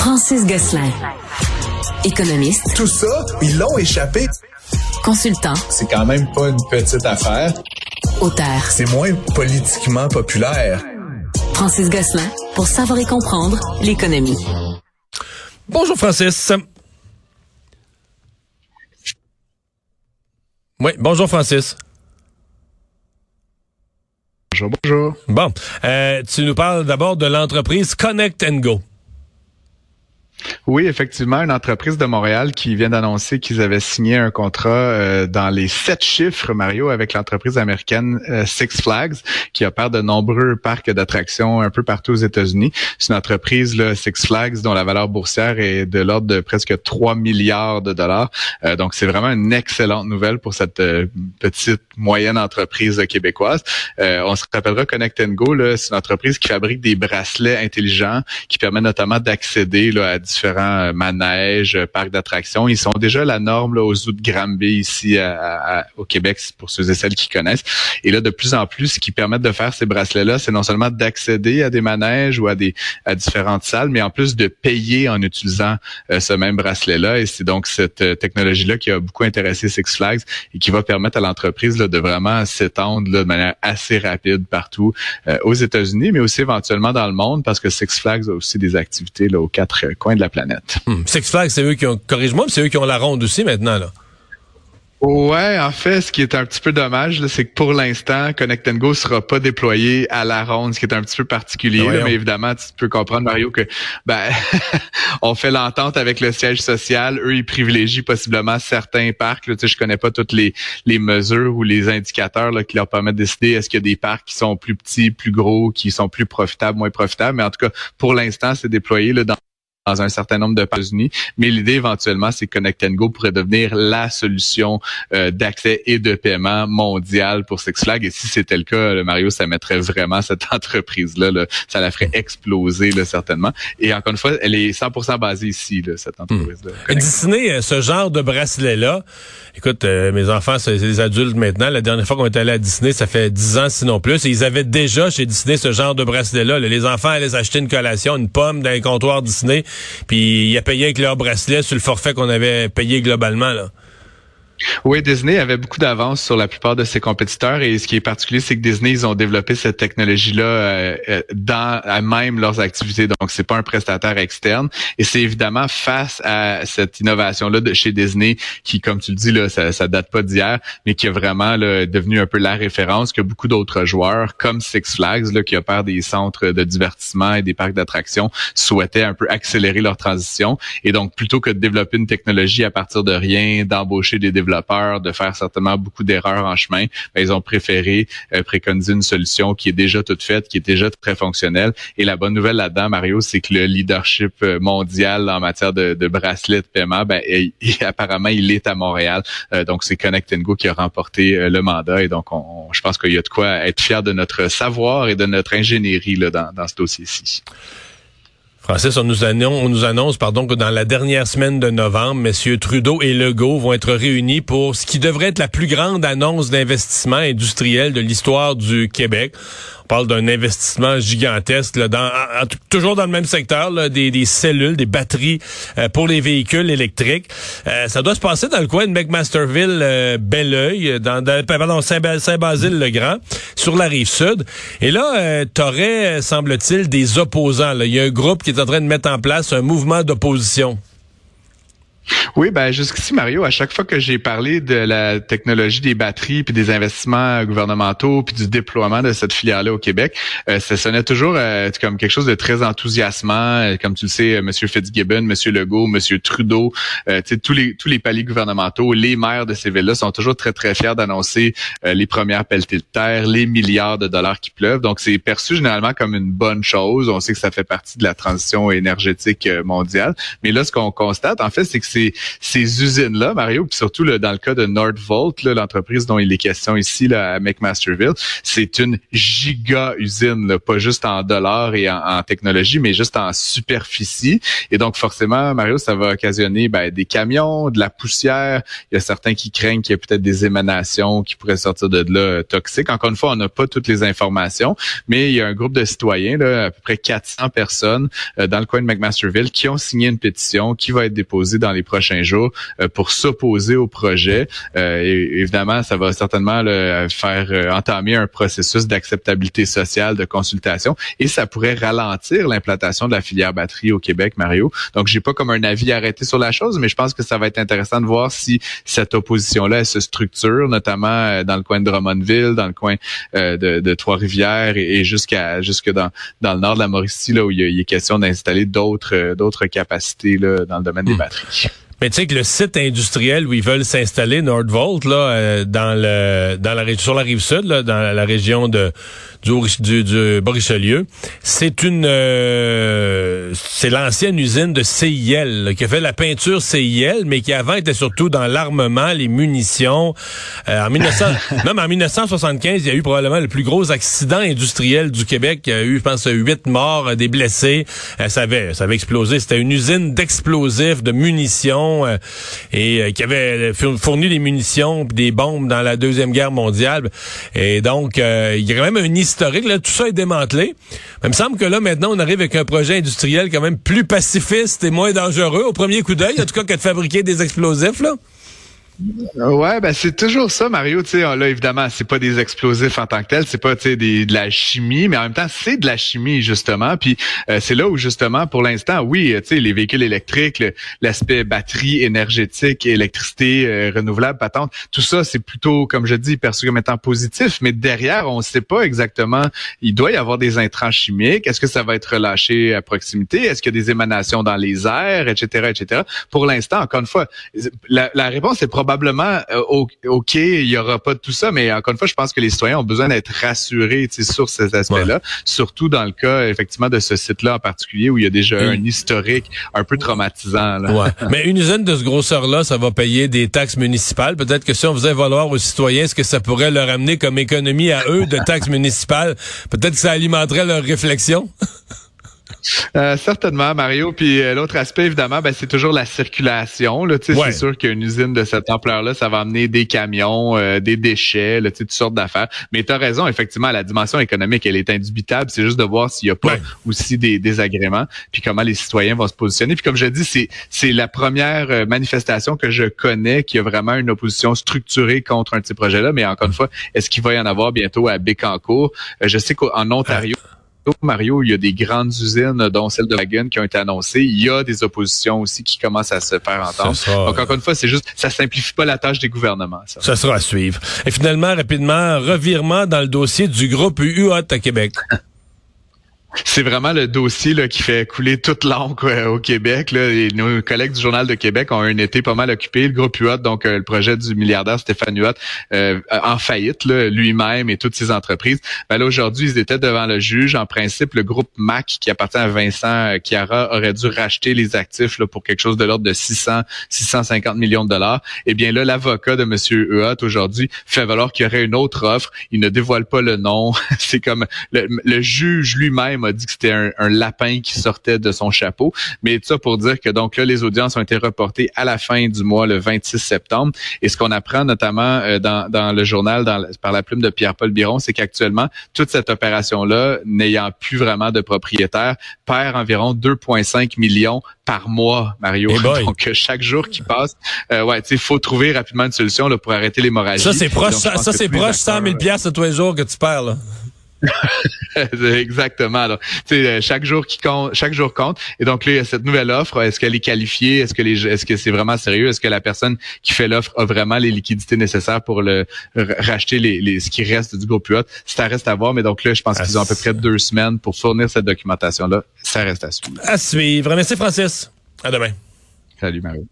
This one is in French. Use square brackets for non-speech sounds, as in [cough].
Francis Gosselin. Économiste. Tout ça, ils l'ont échappé. Consultant. C'est quand même pas une petite affaire. Auteur. C'est moins politiquement populaire. Francis Gosselin, pour savoir et comprendre l'économie. Bonjour Francis. Oui, bonjour Francis. Bonjour, bonjour. Bon, euh, tu nous parles d'abord de l'entreprise Connect and Go. Oui, effectivement, une entreprise de Montréal qui vient d'annoncer qu'ils avaient signé un contrat euh, dans les sept chiffres, Mario, avec l'entreprise américaine euh, Six Flags, qui opère de nombreux parcs d'attractions un peu partout aux États-Unis. C'est une entreprise, là, Six Flags, dont la valeur boursière est de l'ordre de presque 3 milliards de dollars. Euh, donc, c'est vraiment une excellente nouvelle pour cette petite, moyenne entreprise québécoise. on se rappellera Connect Go, c'est une entreprise qui fabrique des bracelets intelligents qui permettent notamment d'accéder à différents euh, manèges, euh, parcs d'attractions. Ils sont déjà la norme là, aux zoos de Granby ici au Québec, pour ceux et celles qui connaissent. Et là, de plus en plus, ce qui permet de faire ces bracelets-là, c'est non seulement d'accéder à des manèges ou à des à différentes salles, mais en plus de payer en utilisant euh, ce même bracelet-là. Et c'est donc cette technologie-là qui a beaucoup intéressé Six Flags et qui va permettre à l'entreprise de vraiment s'étendre de manière assez rapide partout aux États-Unis, mais aussi éventuellement dans le monde, parce que Six Flags a aussi des activités là, aux quatre coins de la planète. Hmm. Six Flags, c'est eux qui ont, corrige-moi, c'est eux qui ont la ronde aussi maintenant, là. Ouais, en fait, ce qui est un petit peu dommage, c'est que pour l'instant, Connect Go sera pas déployé à la ronde, ce qui est un petit peu particulier. mais évidemment, tu peux comprendre, Mario, que ben [laughs] on fait l'entente avec le siège social. Eux, ils privilégient possiblement certains parcs. Là, tu sais, je connais pas toutes les, les mesures ou les indicateurs là, qui leur permettent de décider est-ce qu'il y a des parcs qui sont plus petits, plus gros, qui sont plus profitables, moins profitables. Mais en tout cas, pour l'instant, c'est déployé là, dans dans un certain nombre de États-Unis. Mais l'idée éventuellement, c'est que Connect Go pourrait devenir la solution euh, d'accès et de paiement mondial pour Six Flags. Et si c'était le cas, Mario, ça mettrait vraiment cette [laughs] entreprise-là, là, ça la ferait exploser là, certainement. Et encore une fois, elle est 100% basée ici, là, cette hmm. entreprise-là. Disney, euh, ce genre de bracelet-là, écoute, euh, mes enfants, c'est des adultes maintenant. La dernière fois qu'on est allé à Disney, ça fait 10 ans sinon plus. Et ils avaient déjà chez Disney ce genre de bracelet-là. Les enfants allaient acheter une collation, une pomme dans un comptoir Disney puis il a payé avec leur bracelet sur le forfait qu'on avait payé globalement. Là. Oui, Disney avait beaucoup d'avance sur la plupart de ses compétiteurs et ce qui est particulier, c'est que Disney, ils ont développé cette technologie-là euh, euh, dans à même leurs activités. Donc, c'est pas un prestataire externe et c'est évidemment face à cette innovation-là de chez Disney qui, comme tu le dis, là, ça, ça date pas d'hier, mais qui est vraiment là, devenu un peu la référence que beaucoup d'autres joueurs, comme Six Flags, là, qui opèrent des centres de divertissement et des parcs d'attractions, souhaitaient un peu accélérer leur transition. Et donc, plutôt que de développer une technologie à partir de rien, d'embaucher des développeurs peur de faire certainement beaucoup d'erreurs en chemin, ben, ils ont préféré euh, préconiser une solution qui est déjà toute faite, qui est déjà très fonctionnelle. Et la bonne nouvelle là-dedans, Mario, c'est que le leadership euh, mondial en matière de, de bracelets de paiement, ben, [laughs] apparemment, il est à Montréal. Euh, donc, c'est Connect Go qui a remporté le mandat. Et donc, on, je pense qu'il y a de quoi être fier de notre savoir et de notre ingénierie là, dans, dans ce dossier-ci. Francis, on nous, annonce, on nous annonce pardon, que dans la dernière semaine de novembre, messieurs Trudeau et Legault vont être réunis pour ce qui devrait être la plus grande annonce d'investissement industriel de l'histoire du Québec parle d'un investissement gigantesque, là, dans, toujours dans le même secteur, des, cellules, des batteries euh, pour les véhicules électriques. Euh, ça doit se passer dans le coin de McMasterville, euh, Belleuil, dans, dans pardon, Saint-Basile-le-Grand, sur la rive sud. Et là, euh, t'aurais, semble-t-il, des opposants. Là. Il y a un groupe qui est en train de mettre en place un mouvement d'opposition. Oui, ben jusqu'ici, Mario, à chaque fois que j'ai parlé de la technologie des batteries, puis des investissements gouvernementaux, puis du déploiement de cette filière-là au Québec, euh, ça sonnait toujours euh, comme quelque chose de très enthousiasmant. Euh, comme tu le sais, M. Fitzgibbon, M. Legault, M. Trudeau, tous les tous les paliers gouvernementaux, les maires de ces villes-là sont toujours très, très fiers d'annoncer les premières pelletées de terre, les milliards de dollars qui pleuvent. Donc, c'est perçu généralement comme une bonne chose. On sait que ça fait partie de la transition énergétique mondiale. Mais là, ce qu'on constate, en fait, c'est que c'est ces usines-là, Mario, puis surtout là, dans le cas de Nordvolt, l'entreprise dont il est question ici là, à McMasterville, c'est une giga usine, pas juste en dollars et en, technologie, mais juste en superficie. Et donc forcément, Mario, ça va occasionner ben, des camions, de la poussière. Il y a certains qui craignent qu'il y ait peut-être des émanations qui pourraient sortir de là euh, toxiques. Encore une fois, on n'a pas toutes les informations, mais il y a un groupe de citoyens, là, à peu près 400 personnes euh, dans le coin de McMasterville, qui ont signé une pétition qui va être déposée dans les prochains jours euh, pour s'opposer au projet. et évidemment, ça va certainement faire entamer un processus d'acceptabilité sociale, de consultation, et ça pourrait ralentir l'implantation de la filière batterie au Québec, Mario. Donc, j'ai pas comme un avis arrêté sur la chose, mais je pense que ça va être intéressant de voir si cette opposition-là se structure, notamment dans le coin de Drummondville, dans le coin de, de Trois-Rivières et, jusqu'à jusque dans, dans le nord de la Mauricie, là où il, y a, question d'installer d'autres d'autres capacités là, dans le domaine des hmm. batteries. Mais tu sais que le site industriel où ils veulent s'installer, Nordvolt, là, euh, dans le dans la sur la rive sud, là, dans la région de du, du, du c'est une euh, c'est l'ancienne usine de CIL qui a fait la peinture CIL, mais qui avant était surtout dans l'armement, les munitions. Euh, en 1900, [laughs] même en 1975, il y a eu probablement le plus gros accident industriel du Québec. Il y a eu, je pense, huit morts, des blessés. ça avait ça avait explosé. C'était une usine d'explosifs, de munitions. Euh, et euh, qui avait fourni des munitions des bombes dans la deuxième guerre mondiale. Et donc, euh, il y a quand même un historique. Là, tout ça est démantelé. Mais il me semble que là, maintenant, on arrive avec un projet industriel quand même plus pacifiste et moins dangereux au premier coup d'œil, en tout cas, que de fabriquer des explosifs. Là. Ouais, ben c'est toujours ça, Mario. Tu sais, là évidemment, c'est pas des explosifs en tant que tel, c'est pas tu sais de la chimie, mais en même temps c'est de la chimie justement. Puis euh, c'est là où justement, pour l'instant, oui, tu sais, les véhicules électriques, l'aspect batterie énergétique, électricité euh, renouvelable, patente, tout ça, c'est plutôt, comme je dis, perçu comme étant positif. Mais derrière, on ne sait pas exactement. Il doit y avoir des intrants chimiques. Est-ce que ça va être relâché à proximité? Est-ce qu'il y a des émanations dans les airs, etc., etc. Pour l'instant, encore une fois, la, la réponse est probablement probablement euh, OK, il y aura pas de tout ça, mais encore une fois, je pense que les citoyens ont besoin d'être rassurés sur ces aspects-là, surtout dans le cas effectivement de ce site-là en particulier où il y a déjà un historique un peu traumatisant. Là. [laughs] mais une usine de ce grosseur-là, ça va payer des taxes municipales. Peut-être que si on faisait valoir aux citoyens ce que ça pourrait leur amener comme économie à eux de taxes municipales, peut-être que ça alimenterait leur réflexion. [laughs] Euh, certainement, Mario. Puis euh, l'autre aspect, évidemment, ben, c'est toujours la circulation. Là, C'est sûr qu'une usine de cette ampleur-là, ça va amener des camions, euh, des déchets, là, toutes sortes d'affaires. Mais tu as raison, effectivement, la dimension économique, elle est indubitable. C'est juste de voir s'il n'y a pas aussi des désagréments, puis comment les citoyens vont se positionner. Puis comme je dis, c'est, c'est la première manifestation que je connais qui a vraiment une opposition structurée contre un de ces projets-là. Mais encore une fois, est-ce qu'il va y en avoir bientôt à Bécancourt? je sais qu'en Ontario, Mario, il y a des grandes usines, dont celle de Wagon, qui ont été annoncées. Il y a des oppositions aussi qui commencent à se faire entendre. Donc, encore une fois, c'est juste, ça simplifie pas la tâche des gouvernements. Ça. ça sera à suivre. Et finalement, rapidement, revirement dans le dossier du groupe UOT à Québec. [laughs] C'est vraiment le dossier là, qui fait couler toute l'encre euh, au Québec. Là. nos collègues du Journal de Québec ont un été pas mal occupé. Le groupe UOT, donc euh, le projet du milliardaire Stéphane UOT, euh, en faillite lui-même et toutes ses entreprises. Ben, là, aujourd'hui, ils étaient devant le juge. En principe, le groupe MAC, qui appartient à Vincent Chiara, aurait dû racheter les actifs là, pour quelque chose de l'ordre de 600, 650 millions de dollars. Eh bien là, l'avocat de M. UOT aujourd'hui fait valoir qu'il y aurait une autre offre. Il ne dévoile pas le nom. [laughs] C'est comme le juge lui-même m'a dit que c'était un, lapin qui sortait de son chapeau. Mais tout ça pour dire que donc là, les audiences ont été reportées à la fin du mois, le 26 septembre. Et ce qu'on apprend notamment euh, dans, dans, le journal, dans, par la plume de Pierre-Paul Biron, c'est qu'actuellement, toute cette opération-là, n'ayant plus vraiment de propriétaire, perd environ 2,5 millions par mois, Mario. [laughs] Donc chaque jour qui passe, euh, ouais, tu faut trouver rapidement une solution là, pour arrêter l'hémorragie. Ça c'est proche, ça, c'est proche 100 000 pièces tous les jours que tu perds. Là. [laughs] Exactement. Alors, euh, chaque jour qui compte, chaque jour compte. Et donc là, il y a cette nouvelle offre. Est-ce qu'elle est qualifiée? Est-ce que les, est-ce que c'est vraiment sérieux? Est-ce que la personne qui fait l'offre a vraiment les liquidités nécessaires pour le racheter les, les ce qui reste du groupe UOT Ça reste à voir. Mais donc là, je pense qu'ils ont à peu près deux semaines pour fournir cette documentation là. Ça reste à suivre. À suivre. Merci Francis. À demain. Salut Marie.